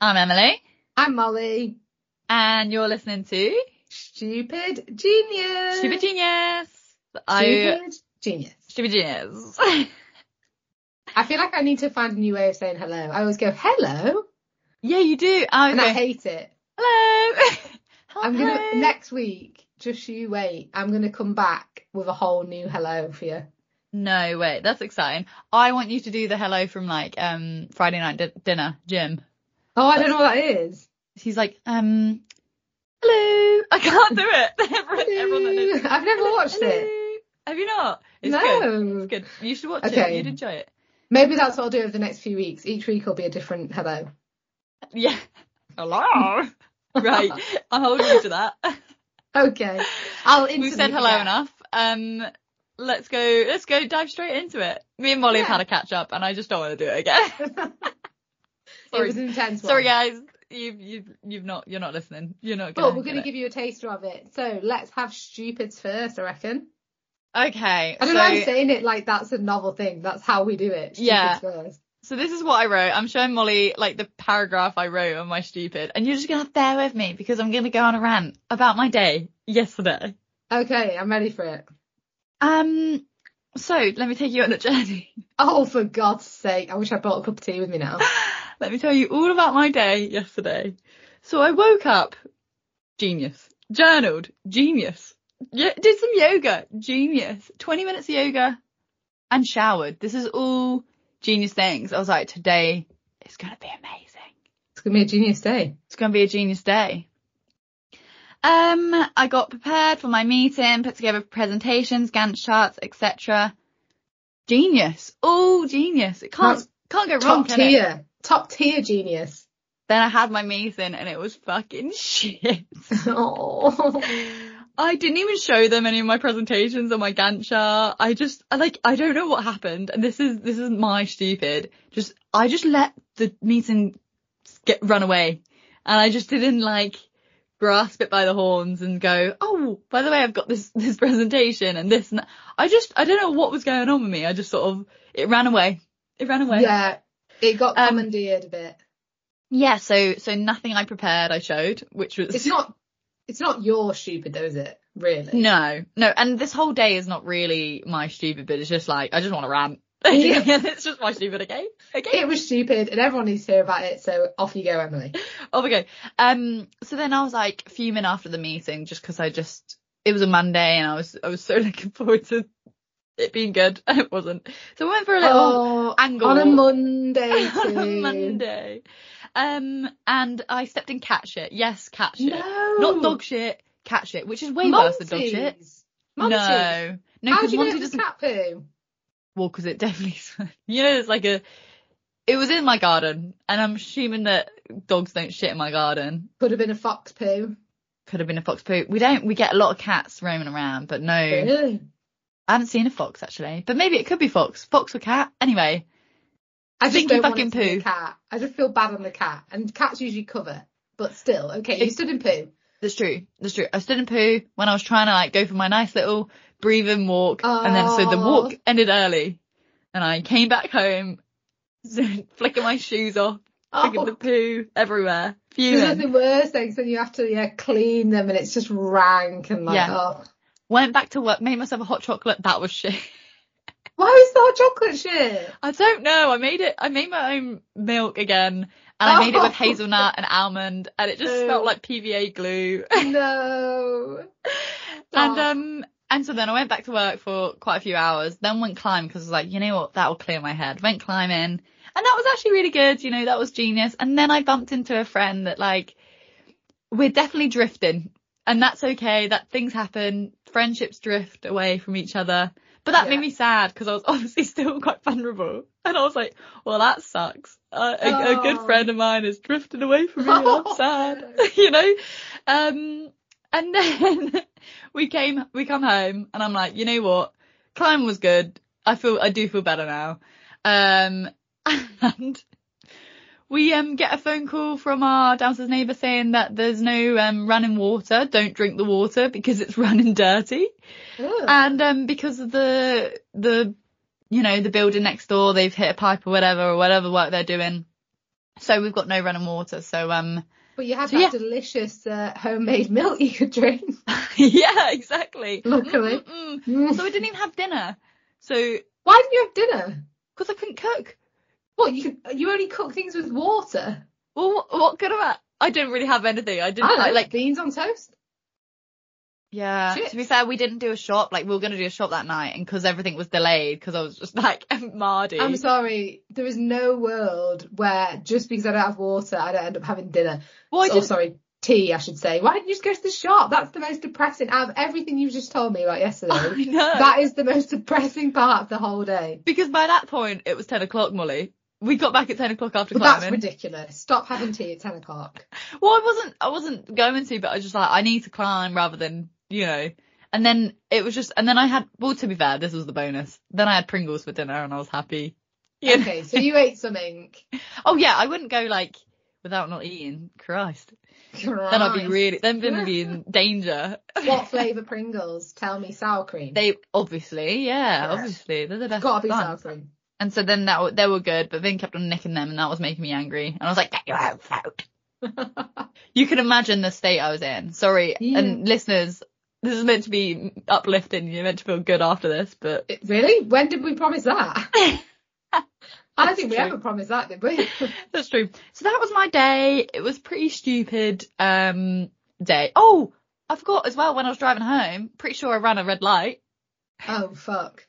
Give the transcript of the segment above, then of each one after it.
I'm Emily, I'm Mollie. and you're listening to Stupid genius. Stupid Genius. I Stupid genius. Stupid Genius. I feel like I need to find a new way of saying hello. I always go hello, yeah, you do. I and I hate it. hello. I'm gonna Hello. next week. Just you wait. I'm gonna come back with a whole new hello for you. No way, that's exciting. I want you to do the hello from like um Friday night di- dinner, Jim. Oh, I don't know what that is. He's like, um, hello. I can't do it. everyone, everyone that knows. I've never watched Hello. it. Have you not? It's good. No. It's good. You should watch it. You'd enjoy it. Maybe that's what I'll do over the next few weeks. Each week will be a different hello. Yeah. Hello. right. I'm holding you to that. Okay. I'll We've said hello forget. enough. Um, let's go. Let's go dive straight into it. Me and Mollie have had a catch up, and I just don't want to do it again. It Sorry. was an intense. Sorry, guys. You've you've you've not you're not listening. You're not. But Gonna we're going to give you a taster of it. So let's have stupids first, I reckon. Okay. I don't so, know I'm saying it like that's a novel thing. That's how we do it. Stupids Yeah. First. so this is what I wrote. I'm showing Mollie like the paragraph I wrote on my stupid, and you're just gonna have to bear with me because I'm gonna go on a rant about my day yesterday. Okay, I'm ready for it. Um. So let me take you on a journey. Oh, for God's sake. I wish I brought a cup of tea with me now. Let me tell you all about my day yesterday. So I woke up, genius. Journaled, genius. Yeah, did some yoga, genius. 20 minutes of yoga and showered. This is all genius things. I was like, today is going to be amazing. It's going to be a genius day. It's going to be a genius day. Um, I got prepared for my meeting, put together presentations, Gantt charts, etc. Genius. All genius. It can't, That's can't go wrong, Top tier. Top tier genius. Then I had my meeting and it was fucking shit. oh. I didn't even show them any of my presentations on my Gantt chart. I just, I like, I don't know what happened. And this is, this is my stupid. Just, I just let the meeting get run away. And I just didn't like grasp it by the horns and go, oh, by the way, I've got this, this presentation and this and that. I just, I don't know what was going on with me. I just sort of, it ran away. It ran away. Yeah. It got Um, commandeered a bit. Yeah. So, so nothing I prepared I showed, which was. It's not, it's not your stupid though, is it? Really? No, no, and this whole day is not really my stupid bit. It's just like I just want to rant. Yeah. it's just my stupid. again. okay. It was stupid and everyone needs to hear about it. So off you go, Emily. Off we go. Um. So then I was like fuming after the meeting, just because I just it was a Monday and I was I was so looking forward to it being good and it wasn't. So we went for a little Oh, angle on a Monday on a. Monday. Um. And I stepped in cat shit. Yes, cat shit. No. Not dog shit. Cat shit, which is way worse than dog shit. Monty's. Monty's. No. No, How because do you know Monty it was doesn't. cat poo? Well, because it definitely, you know, it's like a, it was in my garden, and I'm assuming that dogs don't shit in my garden. Could have been a fox poo. Could have been a fox poo. We don't, we get a lot of cats roaming around, but no, I haven't seen a fox actually. But maybe it could be fox, fox or cat. Anyway, I just don't fucking it to be a poo. cat. I just feel bad on the cat, and cats usually cover. But still, okay, you stood in poo. that's true. That's true. I stood in poo when I was trying to like go for my nice little breathing walk, and then so the Oh. walk ended early, and I came back home, flicking my shoes off, flicking Oh, the poo everywhere, there's fuming. nothing worse than then you have to yeah clean them, and it's just rank and like Yeah. oh, Went back to work, made myself a hot chocolate. That was shit. why is that chocolate shit? I don't know. I made it. I made my own milk again, and I made it with Oh. hazelnut and almond, and it just Ew. smelled like PVA glue. No. and Oh. um, and so then I went back to work for quite a few hours. Then went climbing because I was like, you know what, that'll clear my head. Went climbing, and that was actually really good. You know, that was genius. And then I bumped into a friend that like, we're definitely drifting, and that's okay. That things happen. Friendships drift away from each other. But that Yeah. made me sad because I was obviously still quite vulnerable. And I was like, well, that sucks. Uh, a, a good Oh. friend of mine has drifted away from me I'm Oh, sad, you know? Um, and then we came, we come home and I'm like, you know what? Climb was good. I feel, I do feel better now. Um, and we um get a phone call from our downstairs neighbour saying that there's no um running water. Don't drink the water because it's running dirty. Ugh. And um because of the the you know the building next door, they've hit a pipe or whatever or whatever work they're doing. So we've got no running water. So um, But you had So, that yeah. delicious uh, homemade milk you could drink. yeah, exactly. Luckily. So we didn't even have dinner. So Why didn't you have dinner? because I couldn't cook. What you you only cook things with water? Well, what, what could I? I didn't really have anything. I didn't I, like. beans on toast. Yeah. Shit. To be fair, we didn't do a shop. Like we were gonna do a shop that night, and because everything was delayed, because I was just like Mardy. I'm sorry, there is no world where just because I don't have water, I don't end up having dinner. well, oh, sorry, tea, I should say. Why didn't you just go to the shop? That's the most depressing out of everything you just told me about yesterday. I know. that is the most depressing part of the whole day. because by that point it was ten o'clock, Mollie. We got back at ten o'clock after But that's ridiculous. Stop having tea at 10 o'clock. Well, I wasn't. I wasn't going to, but I was just like, I need to climb rather than you know. And then it was just, and then I had. Well, to be fair, this was the bonus. Then I had Pringles for dinner, and I was happy. You know? Okay, so you ate something. Oh yeah, I wouldn't go like without not eating. Christ, then I'd be really. Then I'd be in danger. What flavour Pringles? Tell me sour cream. They obviously, yeah, Yes. obviously they're the best. Gotta be sour cream. And so then that they were good, but Vin kept on nicking them, and that was making me angry. And I was like, "Get your hands out!" You can imagine the state I was in. Sorry, Yeah. and listeners, this is meant to be uplifting. You're meant to feel good after this, but It- really? When did we promise that? I don't think we true. ever promised that, did we? that's true. So that was my day. It was pretty stupid um day. Oh, I forgot as well when I was driving home. Pretty sure I ran a red light. oh, fuck.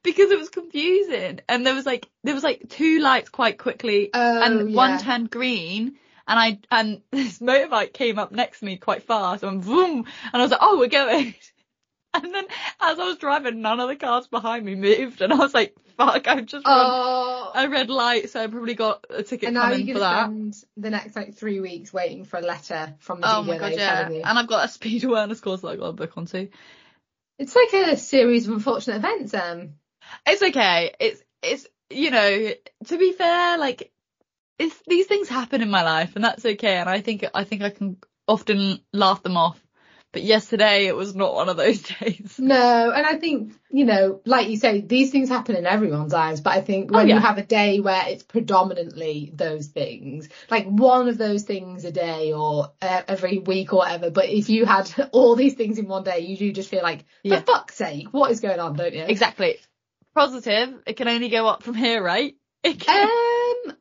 because it was confusing and there was like there was like two lights quite quickly Oh, and yeah. one turned green and I and this motorbike came up next to me quite fast and boom and I was like oh we're going and then as I was driving none of the cars behind me moved and I was like fuck I've just run Oh. a red light so I probably got a ticket And now coming you're that spend the next like three weeks waiting for a letter from the oh my god yeah you. and I've got a speed awareness course that I got to book onto It's like a series of unfortunate events, um. It's okay. It's it's you know to be fair, like it's these things happen in my life, and that's okay. And I think I think I can often laugh them off. But yesterday it was not one of those days. No, and I think, you know, like you say, these things happen in everyone's lives, but I think Oh, when yeah. you have a day where it's predominantly those things, like one of those things a day or uh, every week or whatever, but if you had all these things in one day, you do just feel like, Yeah. for fuck's sake, what is going on, don't you? Exactly. Positive. It can only go up from here, right? Um,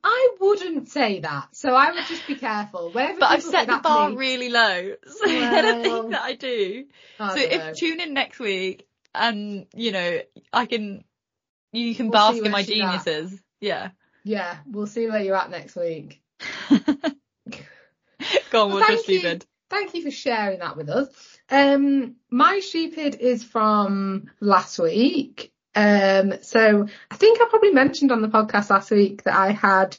I wouldn't say that, so I would just be careful. Whenever but I've set the bar me- really low, so Well- anything that I do. I so if know. tune in next week, and you know I can, you can We'll bask in my she's at. geniuses. Yeah. yeah, we'll see where you're at next week. Go on, Well, thank you. stupid? Thank you for sharing that with us. Um, my stupid is from last week. Um, so I think I probably mentioned on the podcast last week that I had,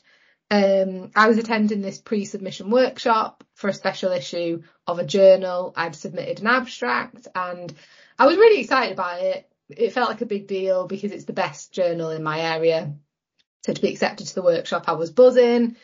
um, I was attending this pre-submission workshop for a special issue of a journal. I'd submitted an abstract and I was really excited about it. It felt like a big deal because it's the best journal in my area. So to be accepted to the workshop, I was buzzing.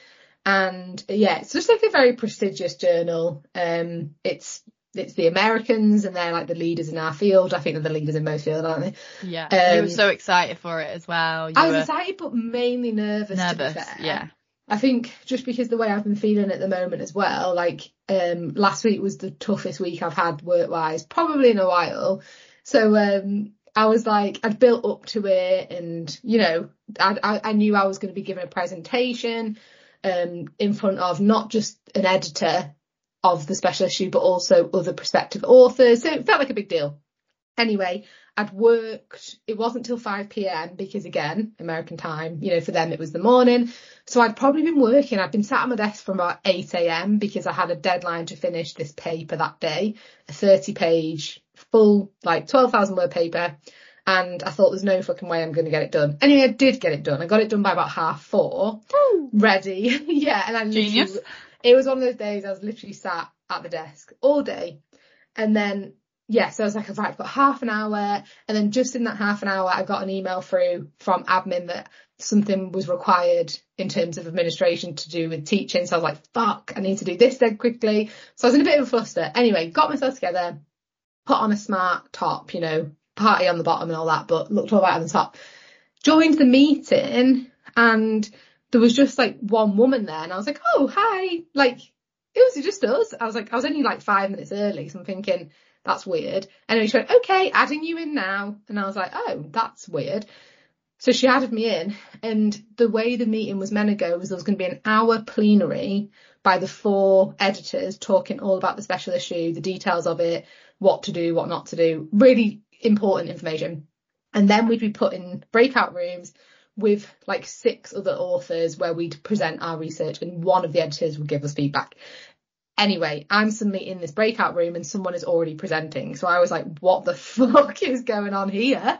And yeah, it's just like a very prestigious journal. Um, it's it's the Americans and they're like the leaders in our field. I think they're the leaders in most fields, aren't they? Yeah. you were Um, so excited for it as well. You I was excited but mainly nervous, nervous. to be fair. Yeah. I think just because the way I've been feeling at the moment as well, like um last week was the toughest week I've had work wise, probably in a while. So um I was like I'd built up to it and you know I I, I knew I was going to be given a presentation um in front of not just an editor of the special issue but also other prospective authors. So it felt like a big deal. Anyway, I'd worked, it wasn't till 5 p.m. because again, American time, you know, for them it was the morning. So I'd probably been working, I'd been sat at my desk from about 8 a.m. because I had a deadline to finish this paper that day, a 30 page full, like 12,000 word paper. And I thought there's no fucking way I'm going to get it done. Anyway, I did get it done. I got it done by about half four, ready. yeah. And I Genius. It was one of those days I was literally sat at the desk all day. And then, yeah, so I was like, right, I've got half an hour. And then just in that half an hour, I got an email through from admin that something was required in terms of administration to do with teaching. So I was like, fuck, I need to do this then quickly. So I was in a bit of a fluster. Anyway, got myself together, put on a smart top, you know, party on the bottom and all that, but looked all right on the top. Joined the meeting and there was just like one woman there and I was like, oh, hi. Like, it was just us. I was like, I was only like five minutes early. So I'm thinking, that's weird. And then she went, okay, adding you in now. And I was like, oh, that's weird. So she added me in and the way the meeting was meant to go was there was going to be an hour plenary by the four editors talking all about the special issue, the details of it, what to do, what not to do, really important information. And then we'd be put in breakout rooms with like six other authors where we'd present our research and one of the editors would give us feedback. Anyway, I'm suddenly in this breakout room and someone is already presenting. So I was like, what the fuck is going on here?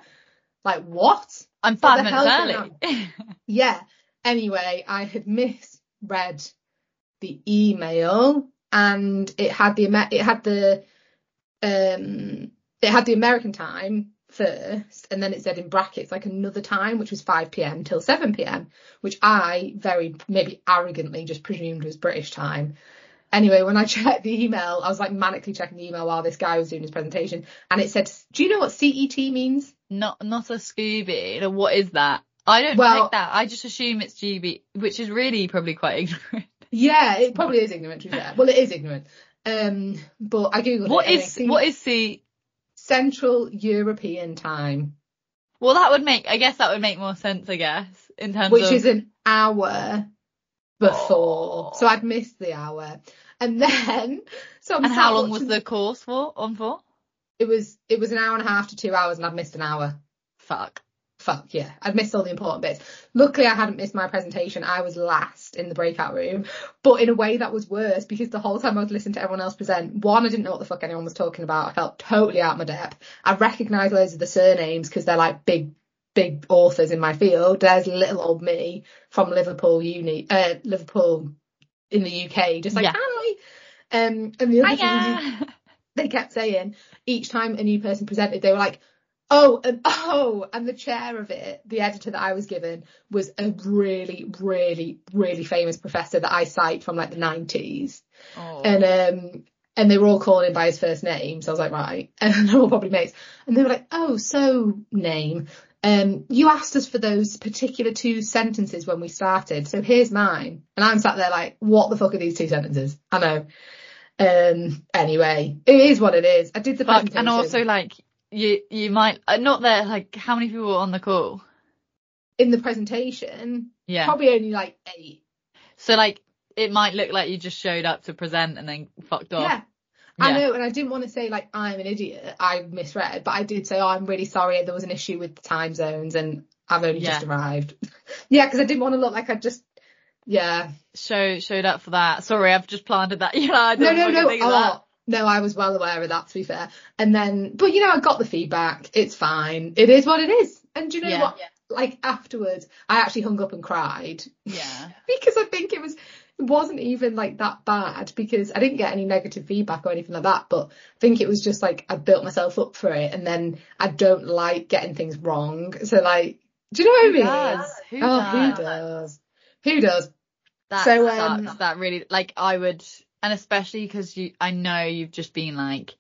Like, what? I'm five minutes early. yeah. Anyway, I had misread the email and it had the, it had the, um, it had the American time first and then it said in brackets like another time which was 5 p.m. till 7 p.m. which I very maybe arrogantly just presumed was British time. Anyway, when I checked the email, I was like manically checking the email while this guy was doing his presentation and it said, do you know what CET means? Not, not a Scooby. What is that? I don't well, like that. I just assume it's GB, which is really probably quite ignorant. Yeah, it probably is ignorant to be fair. Well, it is ignorant. Um, but I googled what it. Is, what is the Central European Time? Well, that would make. I guess that would make more sense. I guess in terms which of... is an hour before. Oh. So I'd missed the hour, and then so. I'm and how long was the course for? On for? It was it was an hour and a half to two hours, and I'd missed an hour. Fuck fuck yeah, I'd missed all the important bits. Luckily, I hadn't missed my presentation. I was last in the breakout room, but in a way that was worse because the whole time I was listening to everyone else present, one, I didn't know what the fuck anyone was talking about. I felt totally out of my depth. I recognised loads of the surnames because they're like big, big authors in my field. There's little old me from Liverpool Uni, uh, Liverpool in the UK, just like, yeah. hi. Um, and the other thing they kept saying each time a new person presented, they were like, Oh, and oh, and the chair of it, the editor that I was given was a really, really, really famous professor that I cite from like the nineties. Oh. And um and they were all calling him by his first name. So I was like, right. And they're all probably mates. And they were like, oh, so name. Um, you asked us for those particular two sentences when we started. So here's mine. And I'm sat there like, what the fuck are these two sentences? I know. Um, anyway, it is what it is. I did the presentation. And also like, you you might uh, not there. Like how many people were on the call? In the presentation, yeah, probably only like eight. So like it might look like you just showed up to present and then fucked off. Yeah. I know, and I didn't want to say like I'm an idiot. I misread, but I did say, oh, I'm really sorry. There was an issue with the time zones, and I've only yeah. just arrived. yeah, because I didn't want to look like I just, yeah, show showed up for that. Sorry, I've just planted that. Yeah, I don't no, no, no. Oh, no, I was well aware of that to be fair. And then, but you know, I got the feedback. It's fine. It is what it is. And do you know yeah, what? Yeah. Like afterwards, I actually hung up and cried. Yeah. because I think it was, it wasn't even like that bad because I didn't get any negative feedback or anything like that. But I think it was just like I built myself up for it. And then I don't like getting things wrong. So like, do you know what I mean? Does? Who oh, does? who does? Who does? That so, um, that really, like I would, and especially because you, I know you've just been like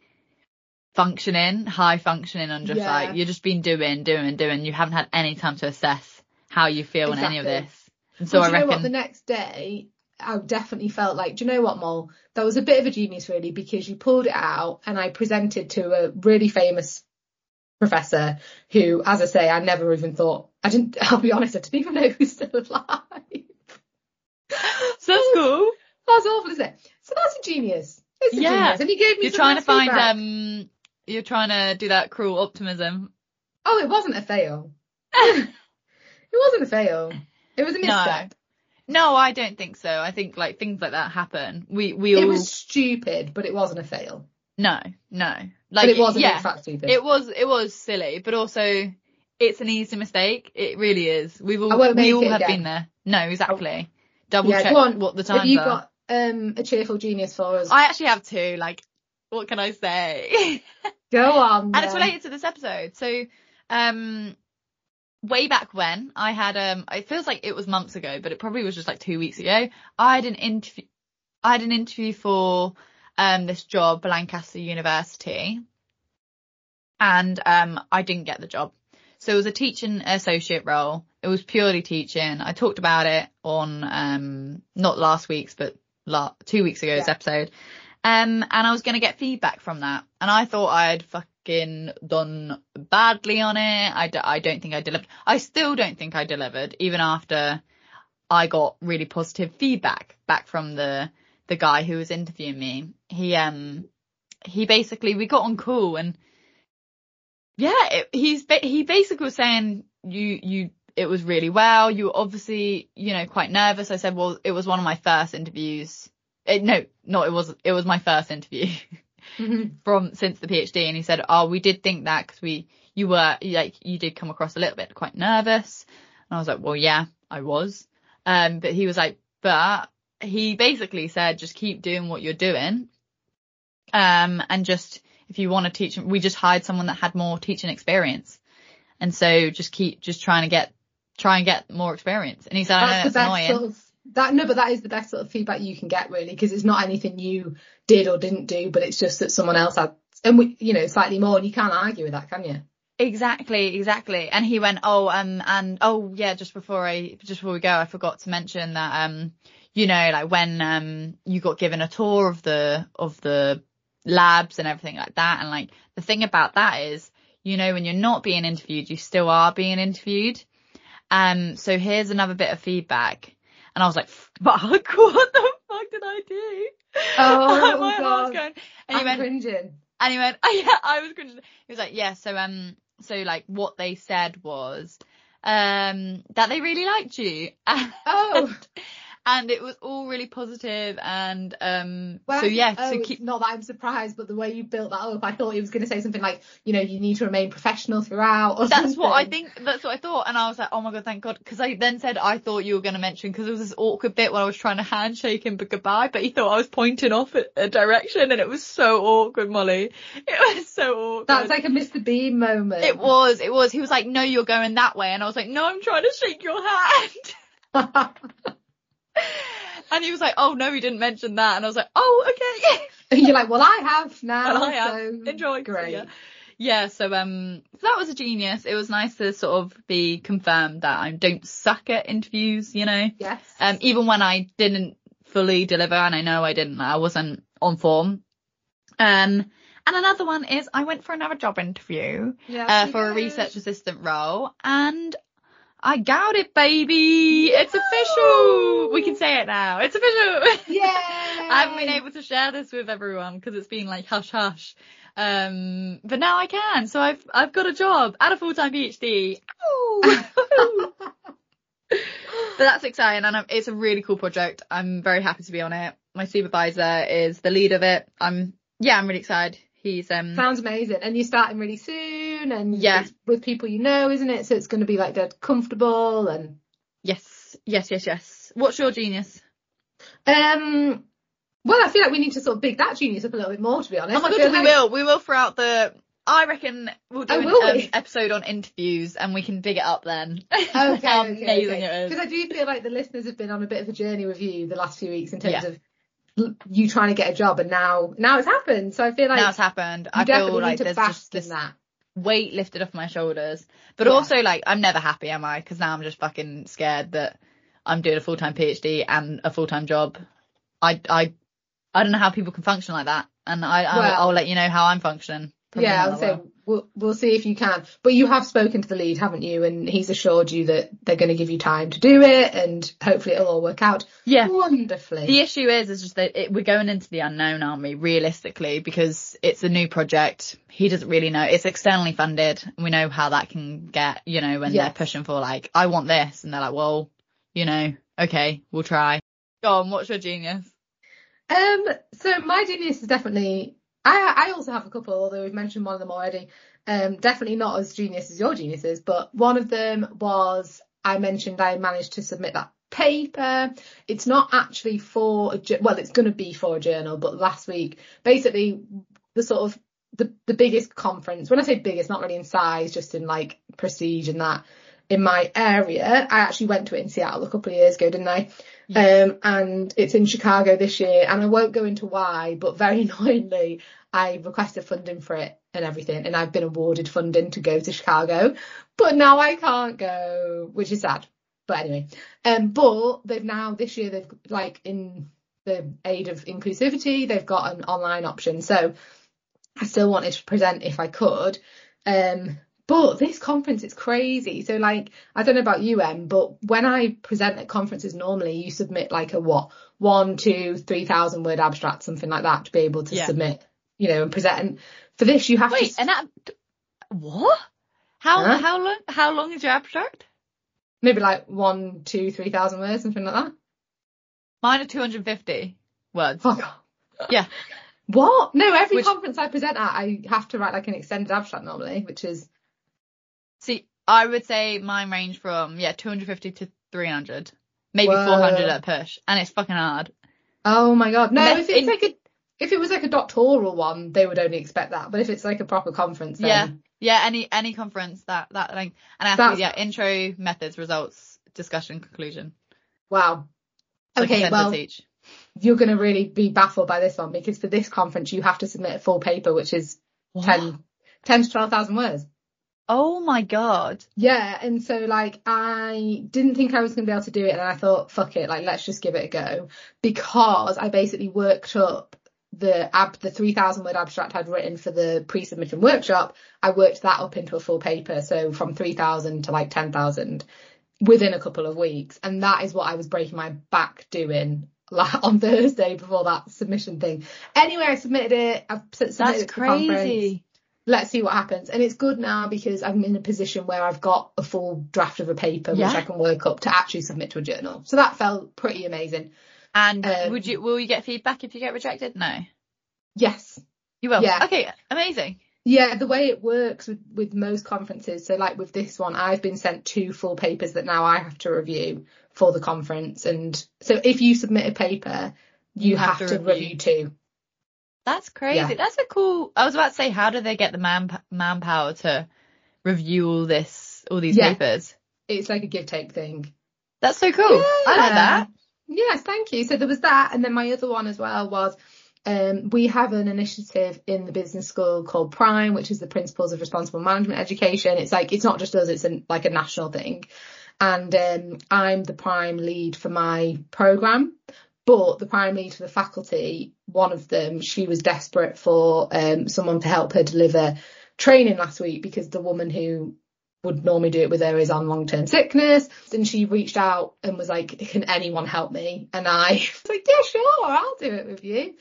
functioning, high functioning, and just yeah. like you're just been doing, doing, doing. You haven't had any time to assess how you feel exactly. in any of this. And so well, I reckon what, the next day I definitely felt like, do you know what, Mol? That was a bit of a genius really because you pulled it out and I presented to a really famous professor who, as I say, I never even thought, I didn't, I'll be honest, I didn't even know who's still alive. So that's cool. That's awful, isn't it? So that's a genius. It's a yeah. Genius. And he gave me You're trying to find feedback. um you're trying to do that cruel optimism. Oh, it wasn't a fail. it wasn't a fail. It was a misstep. No. no, I don't think so. I think like things like that happen. We we all It was stupid, but it wasn't a fail. No, no. Like but it wasn't yeah, fat stupid. It was it was silly, but also it's an easy mistake. It really is. We've all we all have again. been there. No, exactly. Double yeah, check what the times are. got um a cheerful genius for us? I actually have two. Like, what can I say? Go on. and it's related to this episode. So, um, way back when I had um, it feels like it was months ago, but it probably was just like two weeks ago. I had an interview. I had an interview for um this job, Lancaster University, and um I didn't get the job. So it was a teaching associate role. It was purely teaching. I talked about it on um not last week's but la- two weeks ago's Yeah. episode. Um and I was going to get feedback from that. And I thought I'd fucking done badly on it. I, d- I don't think I delivered. I still don't think I delivered even after I got really positive feedback back from the the guy who was interviewing me. He um he basically we got on cool and yeah, it, he's he basically was saying you you it was really well. You were obviously you know quite nervous. I said, well, it was one of my first interviews. It, no, no, it was it was my first interview Mhm. from since the PhD. And he said, oh, we did think that because we you were like you did come across a little bit quite nervous. And I was like, well, yeah, I was. Um, but he was like, but he basically said, just keep doing what you're doing. Um, and just, if you want to teach, we just hired someone that had more teaching experience. And so just keep, just trying to get, try and get more experience. And he said, That's the that's best annoying. sort of that. No, but that is the best sort of feedback you can get really because it's not anything you did or didn't do, but it's just that someone else had, and we, you know, slightly more. And you can't argue with that, can you? Exactly, exactly. And he went, oh, um, and oh yeah, just before I, just before we go, I forgot to mention that, um, you know, like when, um, you got given a tour of the, of the labs and everything like that. And like the thing about that is, you know, when you're not being interviewed, you still are being interviewed. Um, so here's another bit of feedback. And I was like, fuck, what the fuck did I do? Oh, My God. going. And I'm went, cringing. and he went, oh, yeah, I was cringing. He was like, yeah, so, um, so like what they said was, um, that they really liked you. Oh, and it was all really positive and, um, well, so yeah, oh, so keep, not that I'm surprised, but the way you built that up, I thought he was going to say something like, you know, you need to remain professional throughout. Or that's what I think, that's what I thought. And I was like, oh my God, thank God. Cause I then said, I thought you were going to mention, cause there was this awkward bit when I was trying to handshake him but goodbye, but he thought I was pointing off a direction and it was so awkward, Mollie. It was so awkward. That's like a Mr. Bean moment. It was, it was. He was like, no, you're going that way. And I was like, no, I'm trying to shake your hand. And he was like, oh no, he didn't mention that. And I was like, oh, okay. And you're like, well, I have now. Well, I have. so Enjoy. Great. Yeah. Yeah, so um so that was a genius. It was nice to sort of be confirmed that I don't suck at interviews, you know. Yes. Um even when I didn't fully deliver and I know I didn't, I wasn't on form. Um and another one is I went for another job interview yeah, uh, for a research assistant role and I got it, baby. It's official. We can say it now. It's official. Yeah. I haven't been able to share this with everyone because it's been like hush hush. Um, but now I can. So I've I've got a job and a full time PhD. Ow. but that's exciting and I'm, it's a really cool project. I'm very happy to be on it. My supervisor is the lead of it. I'm yeah, I'm really excited. He's um Sounds amazing. And you're starting really soon and Yeah. with people you know, isn't it? So it's going to be like dead comfortable and yes, yes, yes, yes. What's your genius? um well, I feel like we need to sort of big that genius up a little bit more to be honest. Oh my god, we like- will. We will throughout the. I reckon we'll do Oh, an um, we? episode on interviews and we can dig it up then. Okay, How okay, amazing it is. Because I do feel like the listeners have been on a bit of a journey with you the last few weeks in terms Yeah. of you trying to get a job and now now it's happened. So I feel like now it's happened. I feel like there's just this that. Weight lifted off my shoulders. But Yeah. also like I'm never happy, am I? Because now I'm just fucking scared that I'm doing a full time PhD and a full time job. I I I don't know how people can function like that, and I I'll, Well- I'll let you know how I'm functioning. Yeah, I not would say well. we'll see if you can. But you have spoken to the lead, haven't you? And he's assured you that they're going to give you time to do it, and hopefully it'll all work out yeah. wonderfully. The issue is, is just that it, we're going into the unknown, aren't we? Realistically, because it's a new project. He doesn't really know. It's externally funded. and We know how that can get, you know, when they're pushing for like, I want this. And they're like, well, you know, okay, we'll try. Go on, what's your genius? Um, so my genius is definitely. I I also have a couple, although we've mentioned one of them already. Um, definitely not as genius as your genius is, but one of them was I mentioned I managed to submit that paper. It's not actually for a well, it's going to be for a journal, but last week, basically, the sort of the the biggest conference. When I say biggest, not really in size, just in like prestige and that. In my area. I actually went to it in Seattle a couple of years ago, didn't I? Um, and it's in Chicago this year, and I won't go into why, but very annoyingly, I requested funding for it and everything, and I've been awarded funding to go to Chicago, but now I can't go, which is sad. But anyway, um, but they've now this year they've like in the aid of inclusivity, they've got an online option. So I still wanted to present if I could. Um, but this conference is crazy. So like, I don't know about you, Em, but when I present at conferences normally, you submit like a what, one, two, three thousand word abstract, something like that to be able to Yeah. submit, you know, and present. And for this, you have Wait, to and that what? How Huh? how long how long is your abstract? maybe like one, two, three thousand words, something like that. Mine are 250 words. Fuck off. Yeah. What? No, every Which- conference I present at, I have to write like an extended abstract normally, which is I would say mine range from yeah 250 to 300, maybe Whoa. 400 at a push, and it's fucking hard. Oh my god. No, Unless if it's in- like a if it was like a doctoral one, they would only expect that. But if it's like a proper conference, then Yeah. Yeah, any any conference that that length, and That's- yeah, intro, methods, results, discussion, conclusion. wow. A Okay, well, each. you're going to really be baffled by this one because for this conference you have to submit a full paper, which is 10, 10 to 12,000 words. Oh my god. Yeah, and so like I didn't think I was going to be able to do it, and I thought, fuck it, like let's just give it a go because I basically worked up the ab the three thousand word abstract I'd written for the pre-submission workshop. I worked that up into a full paper, so from three thousand to like ten thousand within a couple of weeks, and that is what I was breaking my back doing. Like on Thursday before that submission thing. Anyway, I submitted it. I've submitted That's it crazy. Let's see what happens. And it's good now because I'm in a position where I've got a full draft of a paper Yeah. which I can work up to actually submit to a journal. So that felt pretty amazing. And Um, would you will you get feedback if you get rejected? No. Yes. You will. Yeah. Okay, amazing. Yeah, the way it works with, with most conferences, so like with this one, I've been sent two full papers that now I have to review for the conference. And so if you submit a paper, you, You have, have to, review. review. two. That's crazy. Yeah. That's a cool. I was about to say, how do they get the man manpower to review all this, all these Yeah. papers? It's like a give take thing. That's so cool. I like that. Yes, thank you. So there was that, and then my other one as well was um, we have an initiative in the business school called PRME, which is the Principles of Responsible Management Education. It's like it's not just us; it's an, like a national thing, and um, I'm the PRME lead for my program. But the PRME lead for the faculty, one of them, she was desperate for um, someone to help her deliver training last week because the woman who would normally do it with her is on long term sickness. And she reached out and was like, Can anyone help me? And I was like, Yeah, sure, I'll do it with you.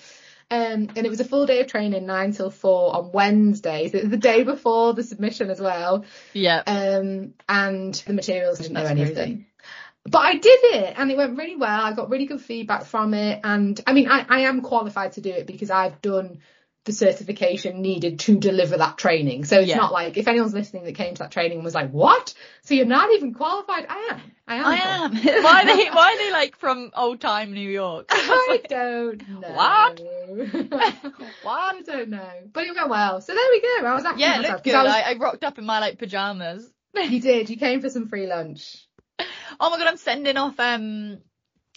Um, and it was a full day of training, nine till four on Wednesday. So it was the day before the submission as well. Yeah. Um, and the materials didn't know That's any of crazy. But I did it and it went really well. I got really good feedback from it. And I mean, I, I am qualified to do it because I've done the certification needed to deliver that training. So it's Yeah. not like if anyone's listening that came to that training and was like, what? So you're not even qualified? I am. I am. I am. why are they? Why are they like from old time New York? I don't know. What? I don't know. But it went well. So there we go. I was happy yeah, it looked good. I was- I, I rocked up in my like pajamas. You did. You came for some free lunch. Oh my god, I'm sending off. Um,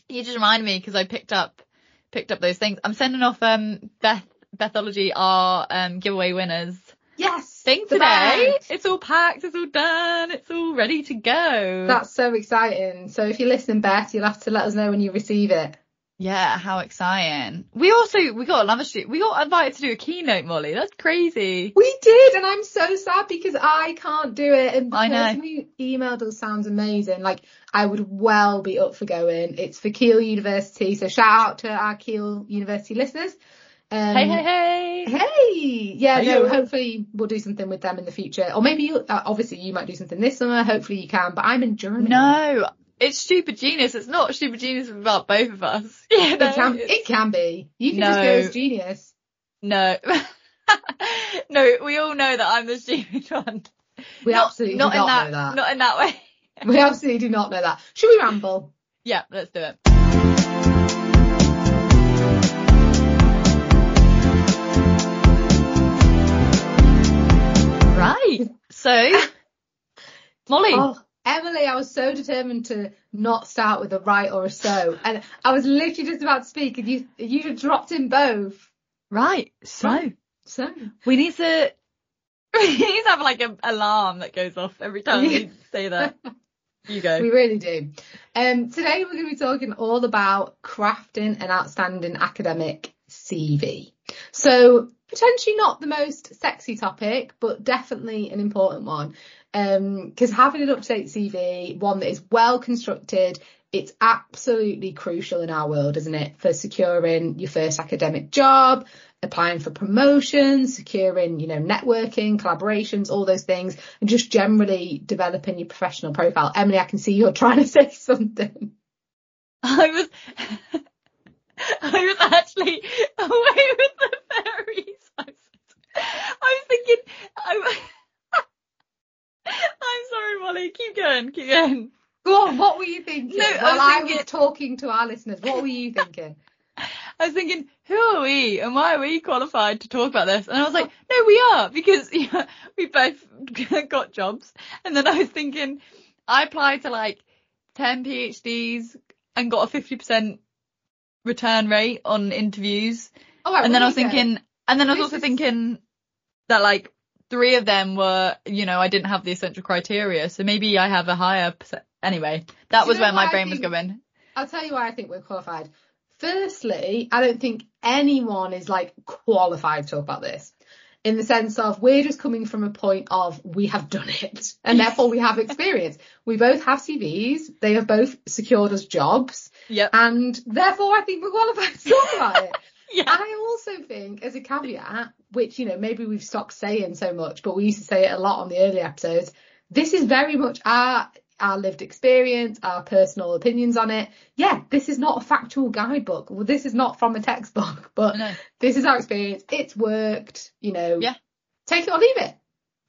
you just reminded me because I picked up picked up those things. I'm sending off um Beth Bethology our um giveaway winners Yes. thing today. It's all packed. It's all done. It's all ready to go. That's so exciting. So if you listen, Beth, you'll have to let us know when you receive it. yeah, how exciting. We also we got another shoot. We got invited to do a keynote, Mollie. That's crazy. We did, and I'm so sad because I can't do it. And the I know. person who emailed us sounds amazing. Like I would well be up for going. It's for Keele University, so shout out to our Keele University listeners. Um, hey, hey, hey. Hey, yeah, Hey, no, yo. hopefully we'll do something with them in the future. Or maybe you, uh, obviously you might do something this summer. Hopefully you can, but I'm in Germany. No, it's Stupid Genius. It's not Stupid Genius about both of us. Yeah, It can, it can be. You can just go as genius. No. no, we all know that I'm the stupid one. We not, absolutely not do in that, know that. Not in that way. We absolutely do not know that. Should we ramble? Yeah, let's do it. Right. So, Mollie, Oh, Emily, I was so determined to not start with a right or a so. And I was literally just about to speak and you, you dropped in both. Right. So Right. So. we need to, we need to have like an alarm that goes off every time we say that. You go. We really do. Um, today we're going to be talking all about crafting an outstanding academic CV. So potentially not the most sexy topic, but definitely an important one. Um, cause having an up-to-date CV, one that is well constructed, it's absolutely crucial in our world, isn't it? For securing your first academic job, applying for promotions, securing, you know, networking, collaborations, all those things, and just generally developing your professional profile. Emily, I can see you're trying to say something. I was, I was actually away with the fairies. I was, I was thinking, I, I'm sorry, Mollie. Keep going, keep going. Go on, what were you thinking? No, I While was I was talking to our listeners, what were you thinking? I was thinking, who are we and why are we qualified to talk about this? And I was like, no, we are because yeah, we both got jobs. And then I was thinking, I applied to like 10 PhDs and got a 50% return rate on interviews. Oh, All right, and then I was there you go. thinking, and then I was also thinking that like three of them were, you know, I didn't have the essential criteria. So maybe I have a higher percent. Anyway, that was where my I brain was going. I'll tell you why I think we're qualified. Firstly, I don't think anyone is like qualified to talk about this. In the sense of we're just coming from a point of we have done it and therefore we have experience. We both have CVs. They have both secured us jobs Yep. and therefore I think we're qualified to talk about it. Yeah. I also think, as a caveat, which, you know, maybe we've stopped saying so much, but we used to say it a lot on the early episodes, this is very much our, our lived experience, our personal opinions on it. Yeah, this is not a factual guidebook. Well, this is not from a textbook, but No. this is our experience. It's worked, you know. Yeah. Take it or leave it.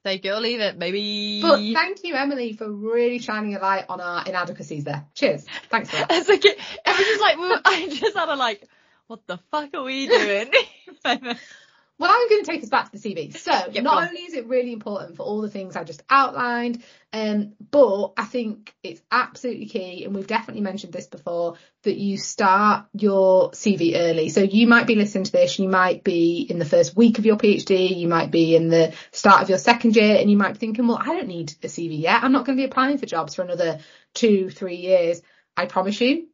Take it or leave it, maybe. But thank you, Emily, for really shining a light on our inadequacies there. Cheers. Thanks for that. It's like, it was just like, we were- I just had a like, what the fuck are we doing? Uh, Well, I'm going to take us back to the CV. So, Yeah, not only is it really important for all the things I just outlined, um, but I think it's absolutely key, and we've definitely mentioned this before, that you start your CV early. So you might be listening to this, you might be in the first week of your PhD, you might be in the start of your second year, and you might be thinking, well, I don't need a CV yet. I'm not going to be applying for jobs for another two, three years. I promise you,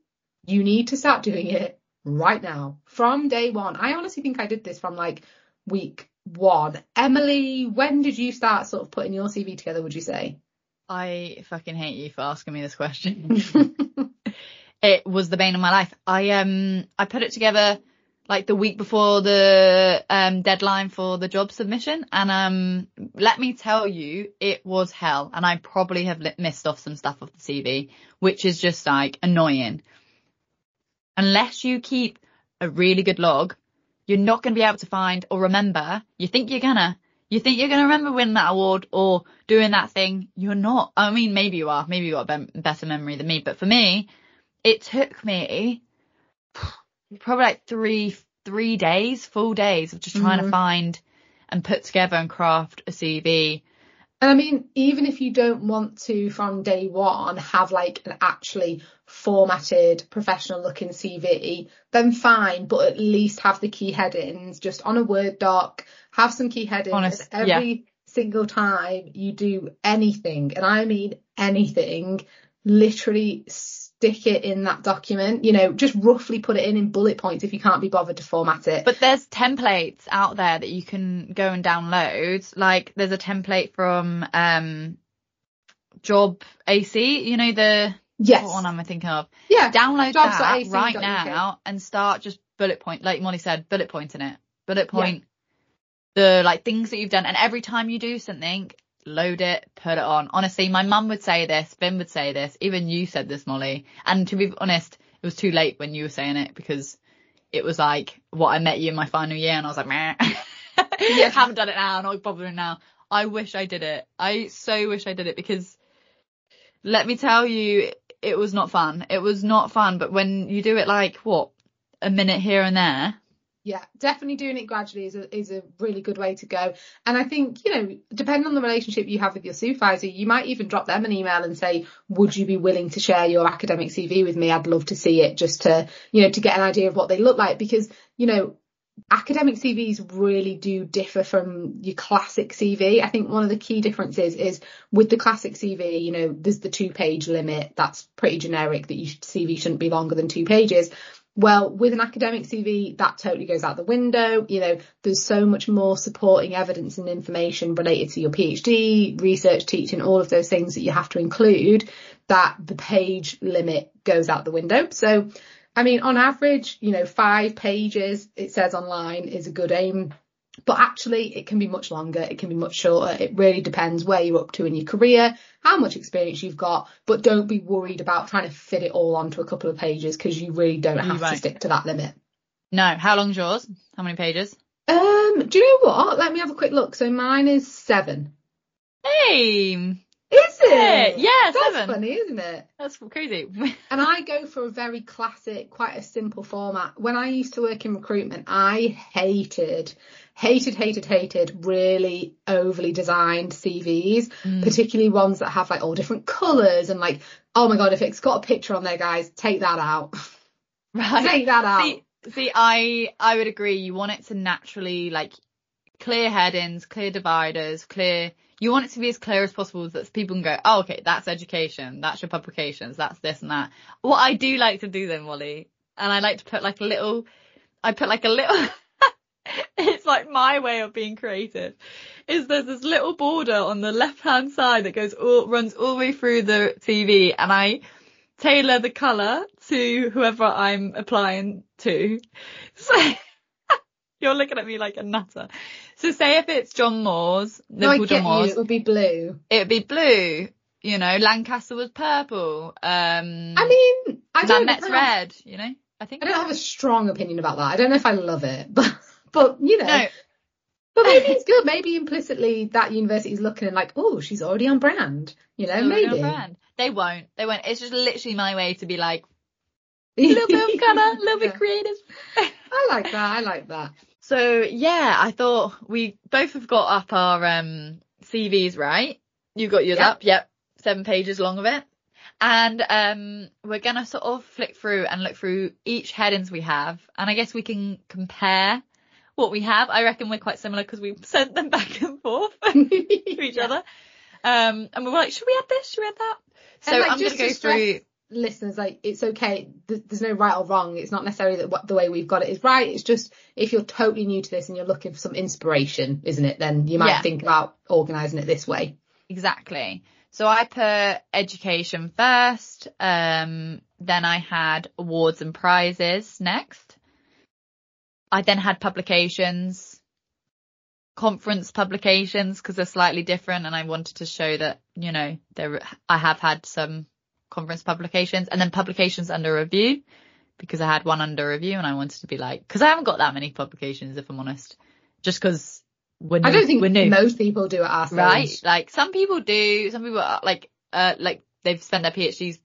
you need to start doing it right now from day one. I honestly think I did this from like week one. Emily, when did you start sort of putting your CV together, would you say? I fucking hate you for asking me this question. it was the bane of my life. I um I put it together like the week before the um deadline for the job submission and um let me tell you it was hell and I probably have li- missed off some stuff off the CV which is just like annoying. Unless you keep a really good log, you're not going to be able to find or remember. You think you're gonna, you think you're going to remember winning that award or doing that thing. You're not. I mean, maybe you are. Maybe you got a better memory than me. But for me, it took me probably like three, three days, full days of just trying to Mhm. find and put together and craft a CV. And I mean, even if you don't want to from day one have like an actually formatted professional looking CV, then fine, but at least have the key headings just on a Word doc, have some key headings Honest, every single time you do anything, and I mean anything, literally stick it in that document, you know, just roughly put it in in bullet points if you can't be bothered to format it. But there's templates out there that you can go and download. Like there's a template from um Job AC, you know the yes. what one am I thinking of? yeah. Download Jobs that right now and start just bullet point, like Mollie said, bullet points in it. Bullet point the like things that you've done, and every time you do something, load it, put it on. Honestly, my mum would say this, Finn would say this, even you said this, Mollie. And to be honest, it was too late when you were saying it because it was like what I met you in my final year, and I was like, meh. Yeah. haven't done it now, I'm not bothering now. I wish I did it. I so wish I did it because let me tell you, it was not fun. It was not fun. But when you do it like what a minute here and there, Yeah, definitely doing it gradually is a, is a really good way to go. And I think, you know, depending on the relationship you have with your supervisor, you might even drop them an email and say, would you be willing to share your academic CV with me? I'd love to see it just to, you know, to get an idea of what they look like because, you know, academic CVs really do differ from your classic CV. I think one of the key differences is with the classic CV, you know, there's the two page limit. That's pretty generic that your CV shouldn't be longer than two pages. Well, with an academic CV, that totally goes out the window. You know, there's so much more supporting evidence and information related to your PhD, research, teaching, all of those things that you have to include that the page limit goes out the window. So I mean, on average, you know, five pages, it says online is a good aim. But actually, it can be much longer. It can be much shorter. It really depends where you're up to in your career, how much experience you've got. But don't be worried about trying to fit it all onto a couple of pages because you really don't have to stick to that limit. No. How long's yours? How many pages? Um, do you know what? Let me have a quick look. So mine is seven. Hey, is it? Yeah, That's seven. funny, isn't it? That's crazy. and I go for a very classic, quite a simple format. When I used to work in recruitment, I hated, hated, hated, hated really overly designed CVs, mm. particularly ones that have like all different colours and like, oh my god, if it's got a picture on there, guys, take that out. Right. take that out. See, see, I I would agree. You want it to naturally like clear headings, clear dividers, clear you want it to be as clear as possible that people can go, oh, okay, that's education, that's your publications, that's this and that. What I do like to do then, Mollie, and I like to put like a little, I put like a little, it's like my way of being creative, is there's this little border on the left hand side that goes all, runs all the way through the CV and I tailor the colour to whoever I'm applying to. So, you're looking at me like a nutter. So say if it's John Moores, Liverpool no, John Moores, it would be blue. It would be blue. You know, Lancaster was purple. Um, I mean, I don't Met's red. You know, I think I don't have a strong opinion about that. I don't know if I love it, but but you know. No. But maybe it's good. Maybe implicitly that university is looking and like, oh, she's already on brand. You know, maybe. They won't. They won't. It's just literally my way to be like, a little bit of colour, a little bit creative. I like that. I like that. So yeah, I thought we both have got up our um, CVs right. You got yours yep. up, yep, seven pages long of it. And um, we're gonna sort of flick through and look through each headings we have, and I guess we can compare what we have. I reckon we're quite similar because we sent them back and forth to each yeah. other. Um, and we were like, should we add this? Should we add that? So like, I'm gonna go through listeners like it's okay. There's no right or wrong. It's not necessarily that the way we've got it is right. It's just if you're totally new to this and you're looking for some inspiration isn't it then you might yeah. think about organizing it this way. Exactly. So i put education first um then i had awards and prizes next. I then had publications conference publications because they're slightly different and i wanted to show that you know there i have had some conference publications and then publications under review because I had one under review and I wanted to be like, cause I haven't got that many publications if I'm honest, just cause we're new, I don't think we're new. most people do it our Right. Like some people do, some people are like, uh, like they've spent their PhDs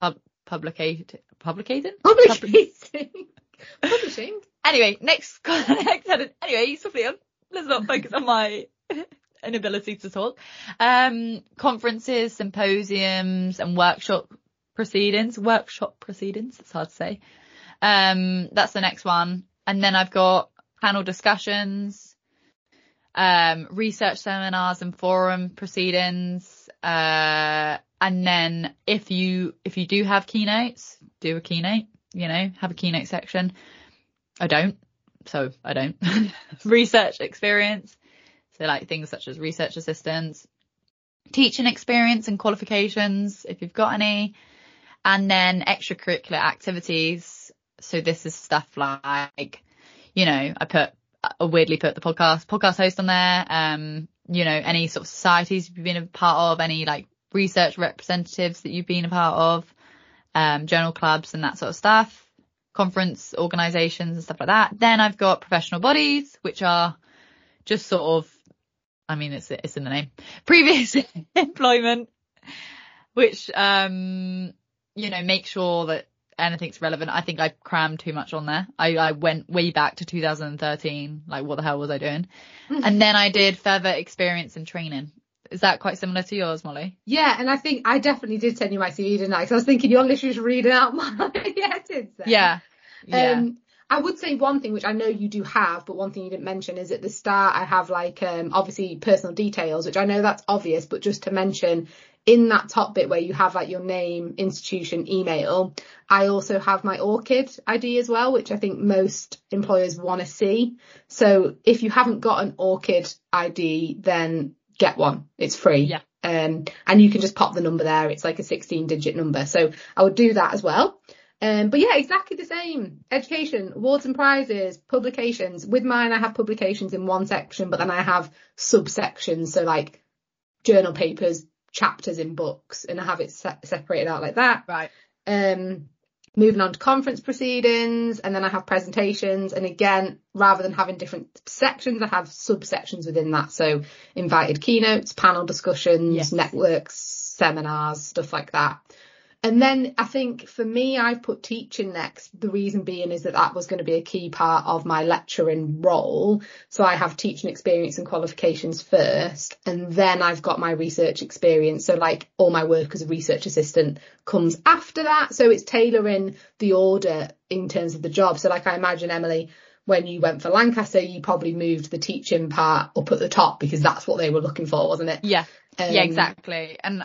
pub, publicated, publicating? Publicating. Publishing. Anyway, next, next anyway, Sophia, let's not focus on my inability to talk. Um, conferences, symposiums and workshop proceedings, workshop proceedings, it's hard to say. Um, that's the next one. And then I've got panel discussions, um, research seminars and forum proceedings. Uh, and then if you, if you do have keynotes, do a keynote, you know, have a keynote section. I don't. So I don't. research experience. So like things such as research assistants, teaching experience and qualifications, if you've got any, and then extracurricular activities. So this is stuff like, you know, I put, I weirdly put the podcast, podcast host on there, um, you know, any sort of societies you've been a part of, any like research representatives that you've been a part of, um, journal clubs and that sort of stuff, conference organizations and stuff like that. Then I've got professional bodies, which are just sort of I mean, it's it's in the name. Previous employment, which um, you know, make sure that anything's relevant. I think I crammed too much on there. I, I went way back to 2013. Like what the hell was I doing? and then I did further experience and training. Is that quite similar to yours, Mollie? Yeah, and I think I definitely did send you my CV, didn't I? Because I was thinking you're literally just reading out my edits. there. Yeah. Yeah. Um, I would say one thing which I know you do have, but one thing you didn't mention is at the start I have like um obviously personal details, which I know that's obvious, but just to mention in that top bit where you have like your name, institution, email, I also have my ORCID ID as well, which I think most employers want to see. So if you haven't got an ORCID ID, then get one. It's free. Yeah. Um, and you can just pop the number there. It's like a 16 digit number. So I would do that as well. Um, but yeah, exactly the same. Education, awards and prizes, publications. With mine, I have publications in one section, but then I have subsections. So like journal papers, chapters in books, and I have it se- separated out like that. right. Um, moving on to conference proceedings, and then I have presentations. And again, rather than having different sections, I have subsections within that. So invited keynotes, panel discussions, Yes. networks, seminars, stuff like that. And then I think for me, I put teaching next. The reason being is that that was going to be a key part of my lecturing role. So I have teaching experience and qualifications first, and then I've got my research experience. So like all my work as a research assistant comes after that. So it's tailoring the order in terms of the job. So like I imagine Emily, when you went for Lancaster, you probably moved the teaching part up at the top because that's what they were looking for, wasn't it? Yeah. yeah, Um, exactly. And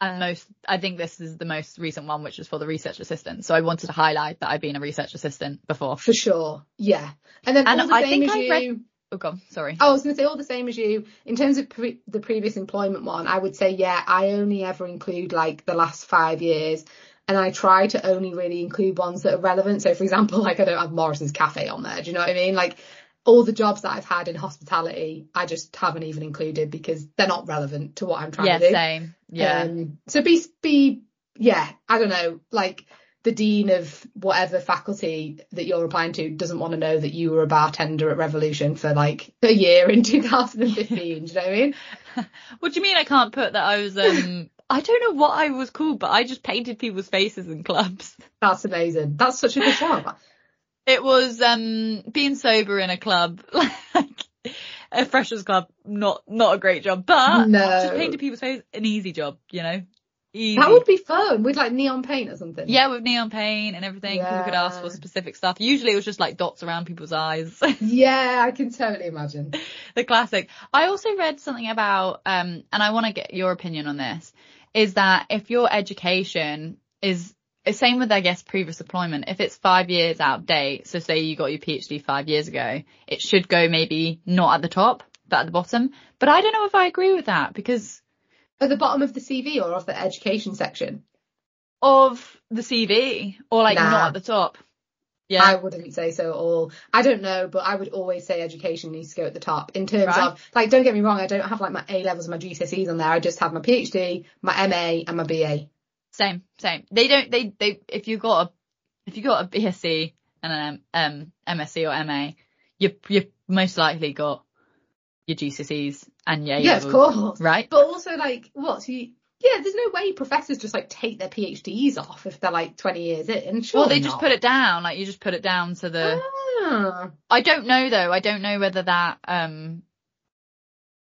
and most, I think this is the most recent one, which is for the research assistant. So I wanted to highlight that I've been a research assistant before. For sure. Yeah. And then And all the I same as I you. read- Oh God, sorry. Oh, I was going to say all the same as you. In terms of pre- the previous employment one, I would say, yeah, I only ever include like the last five years. And I try to only really include ones that are relevant. So for example, like I don't have Morrisons Cafe on there. Do you know what I mean? Like all the jobs that I've had in hospitality, I just haven't even included because they're not relevant to what I'm trying yeah, to do. same. Yeah. Um, so be, be, yeah, I don't know, like the dean of whatever faculty that you're applying to doesn't want to know that you were a bartender at Revolution for like a year in 2015. do you know what I mean? what do you mean I can't put that I was, um, I don't know what I was called, but I just painted people's faces in clubs. That's amazing. That's such a good job. It was, um, being sober in a club, like a freshers club, not, not a great job, but No. just painted people's faces, an easy job, you know? Easy. That would be fun with like neon paint or something. Yeah, with neon paint and everything. People could ask for specific stuff. Usually it was just like dots around people's eyes. Yeah, I can totally imagine. the classic. I also read something about, um, and I want to get your opinion on this, is that if your education is same with, I guess, previous employment, if it's five years out of date, so say you got your PhD five years ago, it should go maybe not at the top, but at the bottom. But I don't know if I agree with that because At the bottom of the CV or of the education section? of the CV or like Nah. not at the top. Yeah. I wouldn't say so at all. I don't know, but I would always say education needs to go at the top in terms Right. of like don't get me wrong, I don't have like my A levels and my GCSEs on there. I just have my PhD, my MA and my BA. Same, same. They don't, they, they, if you got a, if you got a BSc and an um, MSc or MA, you, you most likely got your GCSEs and your Yeah, of course. Right? But also like what? So you, yeah, there's no way professors just like take their PhDs off if they're like 20 years in. Sure well, they just put it down, like you just put it down to the, Ah. I don't know though, I don't know whether that, um,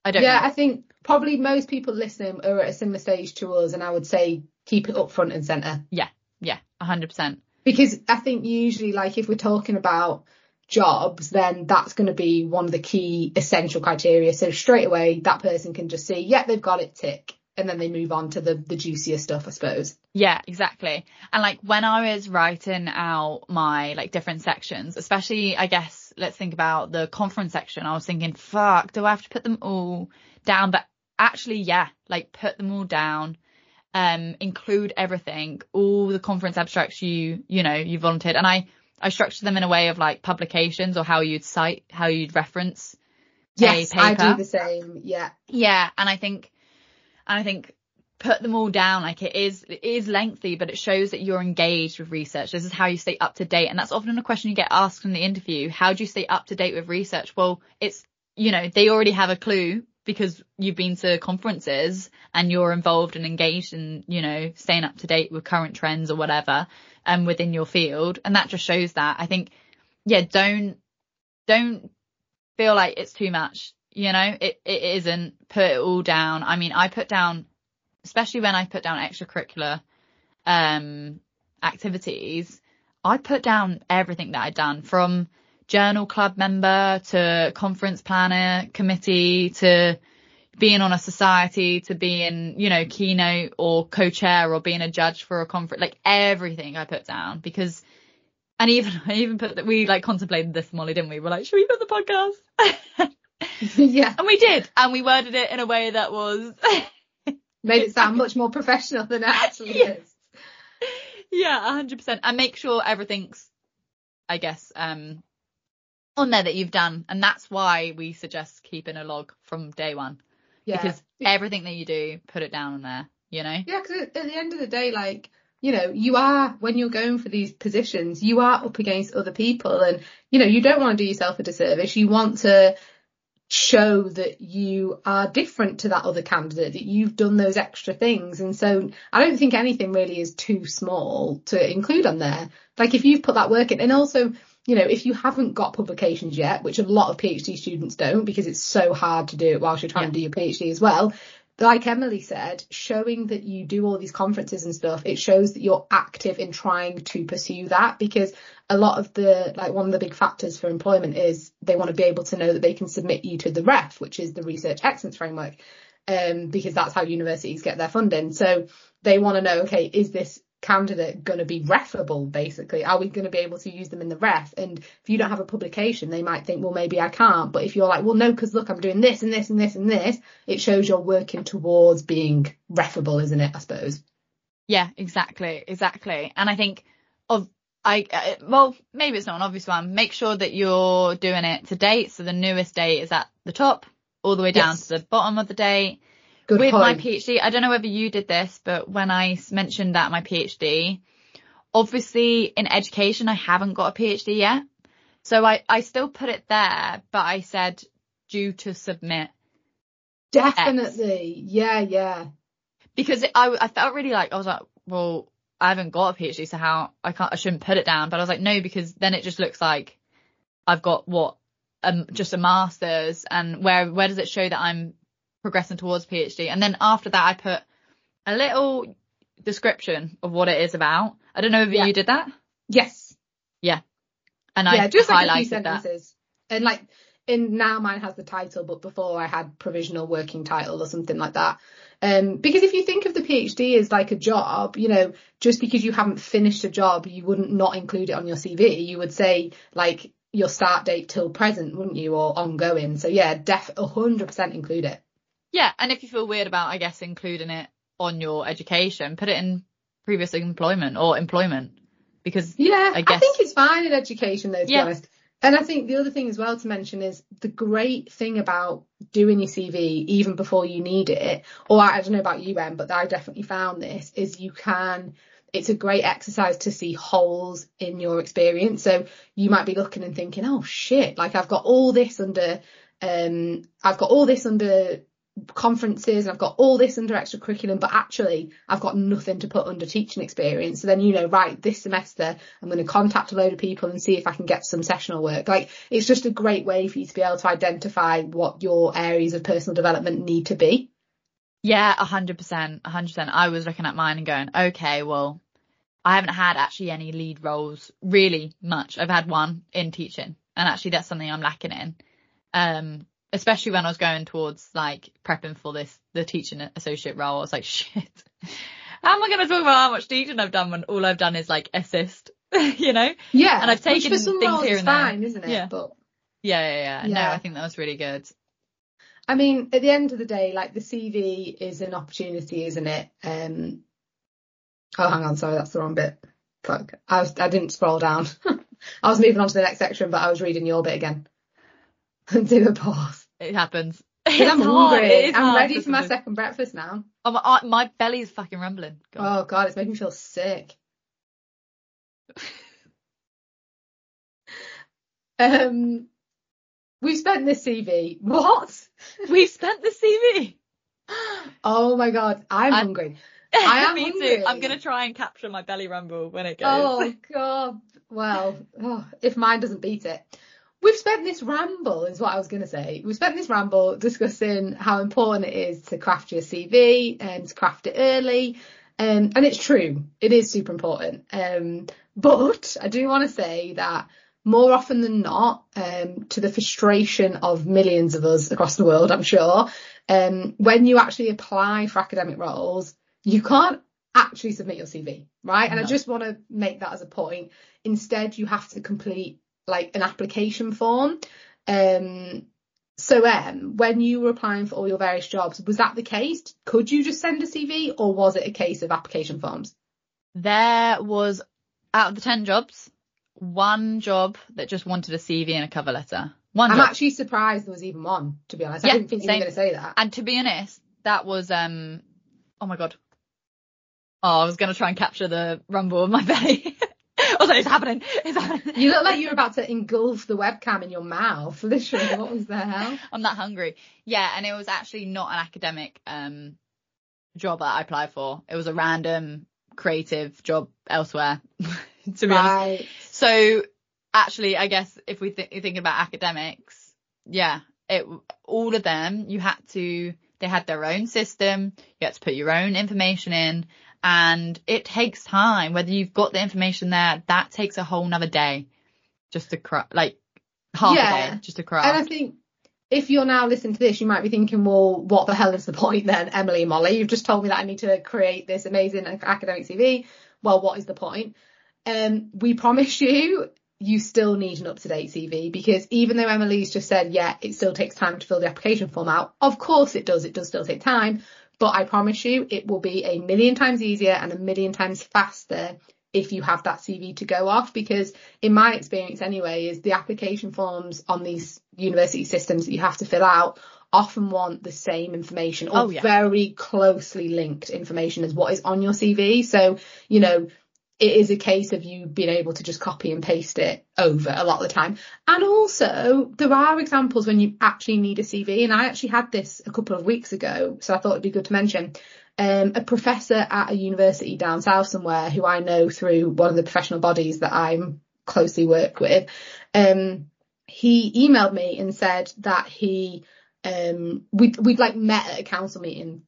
I don't Yeah, know. I think probably most people listening are at a similar stage to us, and I would say keep it up front and centre. Yeah, a hundred percent. because I think usually like if we're talking about jobs then that's going to be one of the key essential criteria so straight away that person can just see yeah they've got it tick and then they move on to the the juicier stuff I suppose Yeah, exactly. And like when I was writing out my like different sections, especially I guess let's think about the conference section, I was thinking, fuck, do I have to put them all down? But actually, yeah, like put them all down. Um, include everything, all the conference abstracts you, you know, you volunteered. And I, I structured them in a way of like publications or how you'd cite, how you'd reference yes I do the same yeah Yeah, and I think, and I think put them all down. Like it is, it is lengthy, but it shows that you're engaged with research. This is how you stay up to date. And that's often a question you get asked in the interview. How do you stay up to date with research? Well, it's, you know, they already have a clue because you've been to conferences and you're involved and engaged in, you know, staying up to date with current trends or whatever, and um, within your field. And that just shows that I think, yeah, don't, don't feel like it's too much. You know, it, it isn't put it all down. I mean, I put down, especially when I put down extracurricular, um, activities, I put down everything that I'd done from journal club member to conference planner committee to being on a society to being, you know, keynote or co-chair or being a judge for a conference, like everything I put down because, and even, I even put that we like contemplated this, Mollie, didn't we? We're like, should we put the podcast? yeah. And we did. And we worded it in a way that was made it sound much more professional than it actually yeah. is. Yeah, hundred percent. And make sure everything's, I guess, um, on there that you've done. And that's why we suggest keeping a log from day one. Yeah. Because everything that you do, put it down on there, you know? Yeah, because at the end of the day, like, you know, you are, when you're going for these positions, you are up against other people and, you know, you don't want to do yourself a disservice. You want to show that you are different to that other candidate, that you've done those extra things. And so I don't think anything really is too small to include on there. Like if you've put that work in and also, you know, if you haven't got publications yet, which a lot of PhD students don't because it's so hard to do it whilst you're trying yeah. to do your PhD as well. Like Emily said, showing that you do all these conferences and stuff, it shows that you're active in trying to pursue that because a lot of the, like one of the big factors for employment is they want to be able to know that they can submit you to the REF, which is the Research Excellence Framework, um, because that's how universities get their funding. So they want to know, okay, is this candidate going to be refable basically are we going to be able to use them in the REF and if you don't have a publication they might think well maybe i can't but if you're like well no because look i'm doing this and this and this and this it shows you're working towards being refable isn't it i suppose yeah exactly exactly and i think of I uh, well maybe it's not an obvious one. Make sure that you're doing it to date. So the newest date is at the top, all the way down yes. to the bottom of the date. Good with point. my PhD, I don't know whether you did this, but when I mentioned that my PhD, obviously in education, I haven't got a PhD yet. So I, I still put it there, but I said due to submit. Definitely. X. Yeah, yeah. Because it, I, I felt really like, I was like, well, I haven't got a PhD, so how, I can't, I shouldn't put it down. But I was like, no, because then it just looks like I've got what, um, just a master's and where, where does it show that I'm progressing towards PhD. And then after that, I put a little description of what it is about. I don't know if yeah. you did that. Yes. Yeah. And yeah, I just highlighted like a few sentences. that. And like, in now mine has the title, but before I had provisional working title or something like that. Um, because if you think of the PhD as like a job, you know, just because you haven't finished a job, you wouldn't not include it on your CV. You would say like your start date till present, wouldn't you, or ongoing. So yeah, def 100% include it. Yeah, and if you feel weird about, I guess, including it on your education, put it in previous employment or employment because yeah, I guess I think it's fine in education though, to yeah. be honest. And I think the other thing as well to mention is the great thing about doing your CV even before you need it, or I don't know about you, Em, but I definitely found this is you can. It's a great exercise to see holes in your experience. So you might be looking and thinking, oh shit, like I've got all this under, um, I've got all this under conferences and I've got all this under extracurriculum, but actually I've got nothing to put under teaching experience. So then, you know, right, this semester I'm going to contact a load of people and see if I can get some sessional work. Like it's just a great way for you to be able to identify what your areas of personal development need to be. Yeah, a hundred percent, a hundred percent. I was looking at mine and going, okay, well, I haven't had actually any lead roles really much. I've had one in teaching and actually that's something I'm lacking in. Um, especially when I was going towards like prepping for this, the teaching associate role, I was like, shit, how am I going to talk about how much teaching I've done when all I've done is like assist, you know? Yeah. And I've taken things here and fine, there. isn't it? Yeah. But yeah, yeah, yeah, yeah. No, I think that was really good. I mean, at the end of the day, like the CV is an opportunity, isn't it? Um, oh, hang on, sorry, that's the wrong bit. Fuck, I was, I didn't scroll down. I was moving on to the next section, but I was reading your bit again. Do a pause. It happens. I'm hungry. I'm ready for my second breakfast now. Oh, my, my belly's fucking rumbling. God. Oh god, it's making me feel sick. um, we've spent this CV. What? We've spent the CV. Oh my god, I'm I'm- hungry. I am Me hungry. too. I'm gonna try and capture my belly rumble when it goes. Oh god. Well, oh, if mine doesn't beat it. We've spent this ramble, is what I was going to say. We've spent this ramble discussing how important it is to craft your CV and to craft it early. Um, and it's true, it is super important. Um, but I do want to say that more often than not, um, to the frustration of millions of us across the world, I'm sure, um, when you actually apply for academic roles, you can't actually submit your CV, right? And I just want to make that as a point. Instead, you have to complete like an application form. Um, so, um, when you were applying for all your various jobs, was that the case? Could you just send a CV or was it a case of application forms? There was out of the ten jobs, one job that just wanted a CV and a cover letter. One I'm job. actually surprised there was even one, to be honest. Yeah, I didn't think you were going to say that. And to be honest, that was um oh my god. Oh, I was gonna try and capture the rumble of my belly. Was like, it's happening. It's happening. You look like you were about to engulf the webcam in your mouth. Literally, what was the hell? I'm that hungry. Yeah, and it was actually not an academic um job that I applied for. It was a random creative job elsewhere. to be honest. Right. So actually, I guess if we th- think about academics, yeah, it all of them you had to they had their own system. You had to put your own information in, and it takes time. Whether you've got the information there, that takes a whole nother day just to craft, like half Yeah. a day just to cry. And craft. I think if you're now listening to this, you might be thinking, well, what the hell is the point then, Emily and Mollie? You've just told me that I need to create this amazing academic CV. Well, what is the point? Um, we promise you, you still need an up-to-date CV because even though Emily's just said, yeah, it still takes time to fill the application form out. Of course it does. It does still take time, but I promise you it will be a million times easier and a million times faster if you have that CV to go off because in my experience anyway is the application forms on these university systems that you have to fill out often want the same information or Oh, yeah. very closely linked information as what is on your CV. So, you know, it is a case of you being able to just copy and paste it over a lot of the time. And also, there are examples when you actually need a CV, and I actually had this a couple of weeks ago, so I thought it'd be good to mention. Um, a professor at a university down south somewhere who I know through one of the professional bodies that I'm closely work with, um, he emailed me and said that he um we'd we'd like met at a council meeting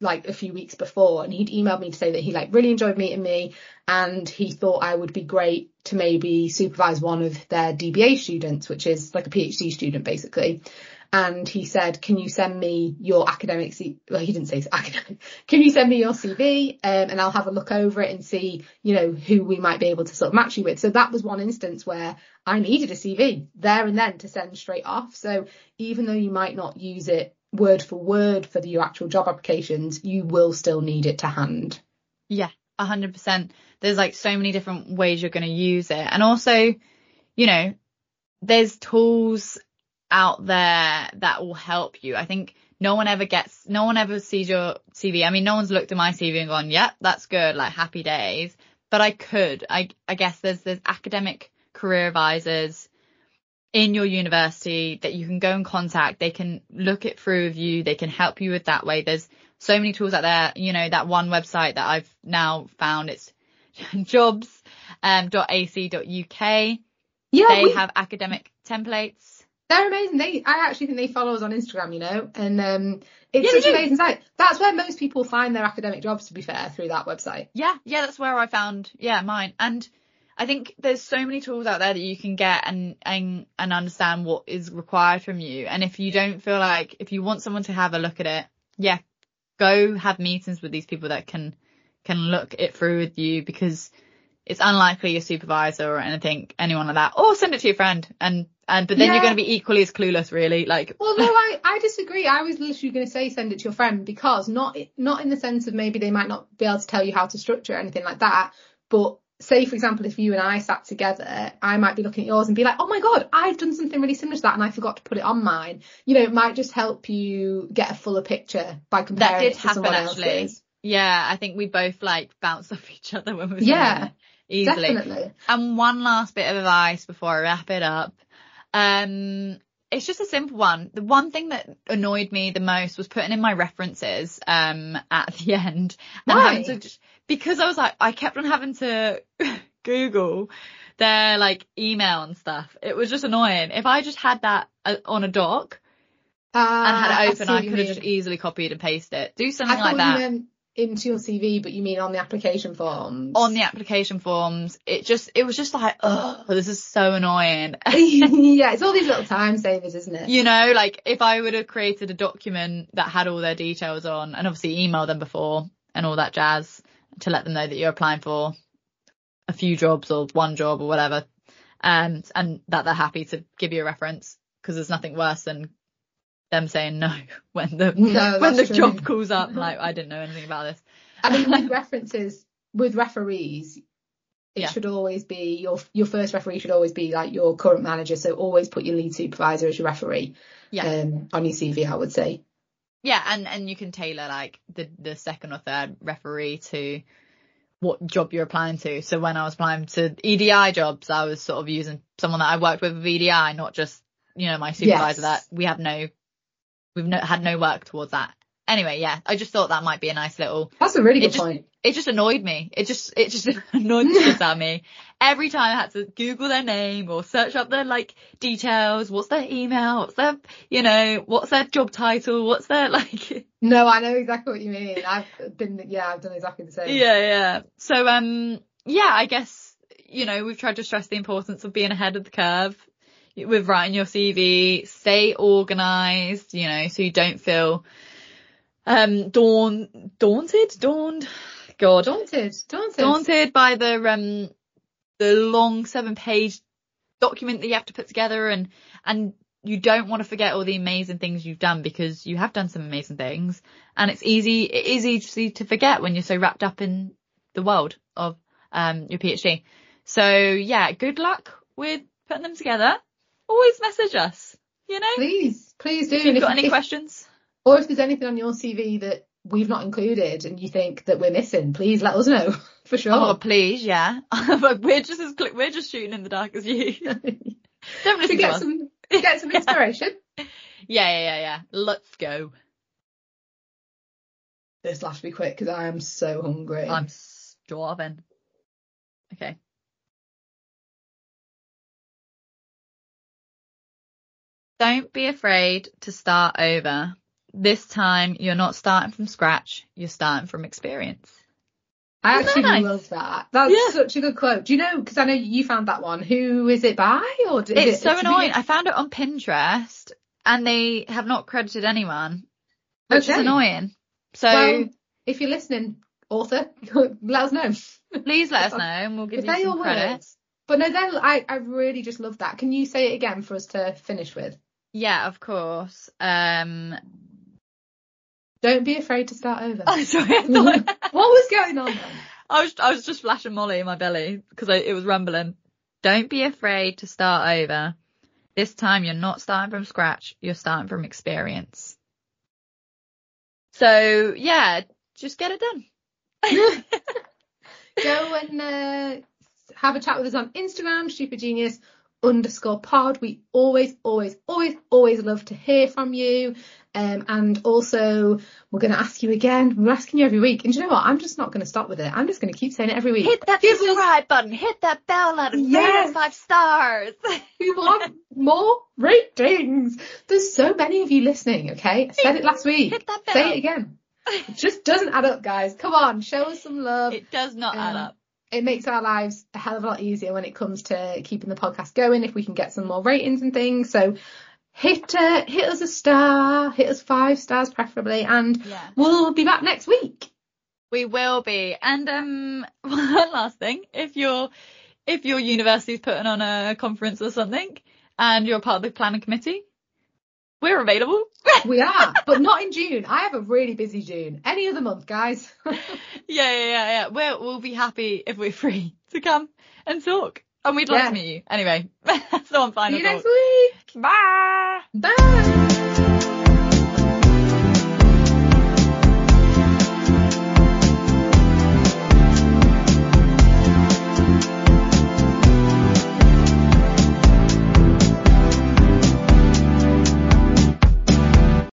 like a few weeks before and he'd emailed me to say that he like really enjoyed meeting me and he thought I would be great to maybe supervise one of their DBA students, which is like a PhD student basically. And he said, can you send me your academic C well, he didn't say academic. Can you send me your CV? Um, and I'll have a look over it and see, you know, who we might be able to sort of match you with. So that was one instance where I needed a CV there and then to send straight off. So even though you might not use it word for word for the, your actual job applications, you will still need it to hand. Yeah, a hundred percent. There's like so many different ways you're going to use it. And also, you know, there's tools out there that will help you. I think no one ever gets, no one ever sees your CV. I mean, no one's looked at my CV and gone, yep, that's good. Like happy days. But I could, I, I guess there's, there's academic career advisors in your university that you can go and contact. They can look it through with you. They can help you with that way. There's so many tools out there. You know, that one website that I've now found, it's jobs, um. Yeah, They we- have academic templates. they're amazing. They, I actually think they follow us on Instagram, you know, and um, it's Yeah, such an amazing site. That's where most people find their academic jobs, to be fair, through that website. Yeah, yeah, that's where I found, yeah, mine. And I think there's so many tools out there that you can get and, and, and understand what is required from you. And if you don't feel like, if you want someone to have a look at it, yeah, go have meetings with these people that can, can look it through with you because it's unlikely your supervisor or anything, anyone like that, or send it to your friend and, and, but then Yeah. you're going to be equally as clueless really. Like, Well, no, I, I disagree. I was literally going to say send it to your friend because not not in the sense of maybe they might not be able to tell you how to structure or anything like that, but say for example if you and I sat together, I might be looking at yours and be like, oh my god, I've done something really similar to that and I forgot to put it on mine. You know, it might just help you get a fuller picture by comparing that did it to happen, actually. else's. yeah, I think we both like bounce off each other when we're Yeah, easily. Definitely. And one last bit of advice before I wrap it up. Um, it's just a simple one. The one thing that annoyed me the most was putting in my references um at the end and Why? having to because I was like I kept on having to Google their like email and stuff. It was just annoying. If I just had that uh, on a doc and had Ah, it open, see I, could have just easily copied and pasted it. Do something like that. into your CV, but you mean on the application forms. on the application forms, it just, it was just like, oh, this is so annoying. yeah, it's all these little time savers, isn't it? you know, like if I would have created a document that had all their details on and obviously emailed them before and all that jazz to let them know that you're applying for a few jobs or one job or whatever. Um, and that they're happy to give you a reference because there's nothing worse than them saying no when the, No, when the true. job calls up. Like, I didn't know anything about this. I mean, with references, with referees, it Yeah. should always be your your first referee should always be like your current manager. So always put your lead supervisor as your referee. Yeah. Um, on your CV, I would say. Yeah, and and you can tailor like the the second or third referee to what job you're applying to. So when I was applying to EDI jobs, I was sort of using someone that I worked with with EDI, not just you know my supervisor. Yes. That we have no, we've no, had no work towards that. Anyway, yeah, I just thought that might be a nice little. That's a really good just- point. It just annoyed me. It just it just annoyed the shit out me. Every time I had to Google their name or search up their like details. What's their email? What's their you know what's their job title? What's their like No, I know exactly what you mean. I've been, yeah, I've done exactly the same. Yeah, yeah. So, um, yeah, I guess, you know, we've tried to stress the importance of being ahead of the curve with writing your CV, stay organized, you know, so you don't feel, um, dawn, daunted, dawned, God, Daunted, daunted. daunted by the, um, the long seven page document that you have to put together and, and you don't want to forget all the amazing things you've done because you have done some amazing things and it's easy, it is easy to forget when you're so wrapped up in the world of, um, your PhD. So yeah, good luck with putting them together. Always message us, you know, Please, please do. if you've if- got any if- questions. Or if there's anything on your CV that we've not included and you think that we're missing, please let us know for sure. Oh, please, yeah. But we're just as, cl- we're just shooting in the dark as you. Don't to listen to get us. some get some inspiration. Yeah, yeah, yeah, yeah. Let's go. this will have to be quick because I am so hungry. I'm starving. Okay. Don't be afraid to start over. This time you're not starting from scratch, you're starting from experience. I Isn't that actually nice? love that. That's Yeah. such a good quote. Do you know? Because I know you found that one. Who is it by? Or It's it, so be- annoying. I found it on Pinterest and they have not credited anyone, which is annoying. So Well, if you're listening, author, let us know. please let us know and we'll give If you some credit. words. But no, then I I really just love that. Can you say it again for us to finish with? Yeah, of course. Um, Don't be afraid to start over. I'm sorry. Thought, what was going on then? I was I was just flashing Mollie in my belly because it was rumbling. Don't be afraid to start over. This time you're not starting from scratch. You're starting from experience. So yeah, just get it done. Go and uh, have a chat with us on Instagram, Stupid Genius underscore pod. We always, always, always, always love to hear from you. Um, and also, we're going to ask you again. We're asking you every week. And do you know what? I'm just not going to stop with it. I'm just going to keep saying it every week. Hit that Give us- subscribe button. Hit that bell button. Rate Yes. five stars. We want more ratings. There's so many of you listening, okay? I said it last week. Hit that bell. Say it again. It just doesn't add up, guys. Come on, show us some love. It does not add Um, up. it makes our lives a hell of a lot easier when it comes to keeping the podcast going if we can get some more ratings and things. So hit uh, hit us a star, hit us five stars preferably, and Yeah. we'll be back next week. We will be. And um one last thing, if your if your university's putting on a conference or something and you're part of the planning committee, we're available. We are, but not in June. I have a really busy June. Any other month, guys. yeah, yeah, yeah, yeah. We'll we'll be happy if we're free to come and talk. And we'd love Yeah. to meet you. Anyway, that's the one See you thought. next week. Bye. Bye.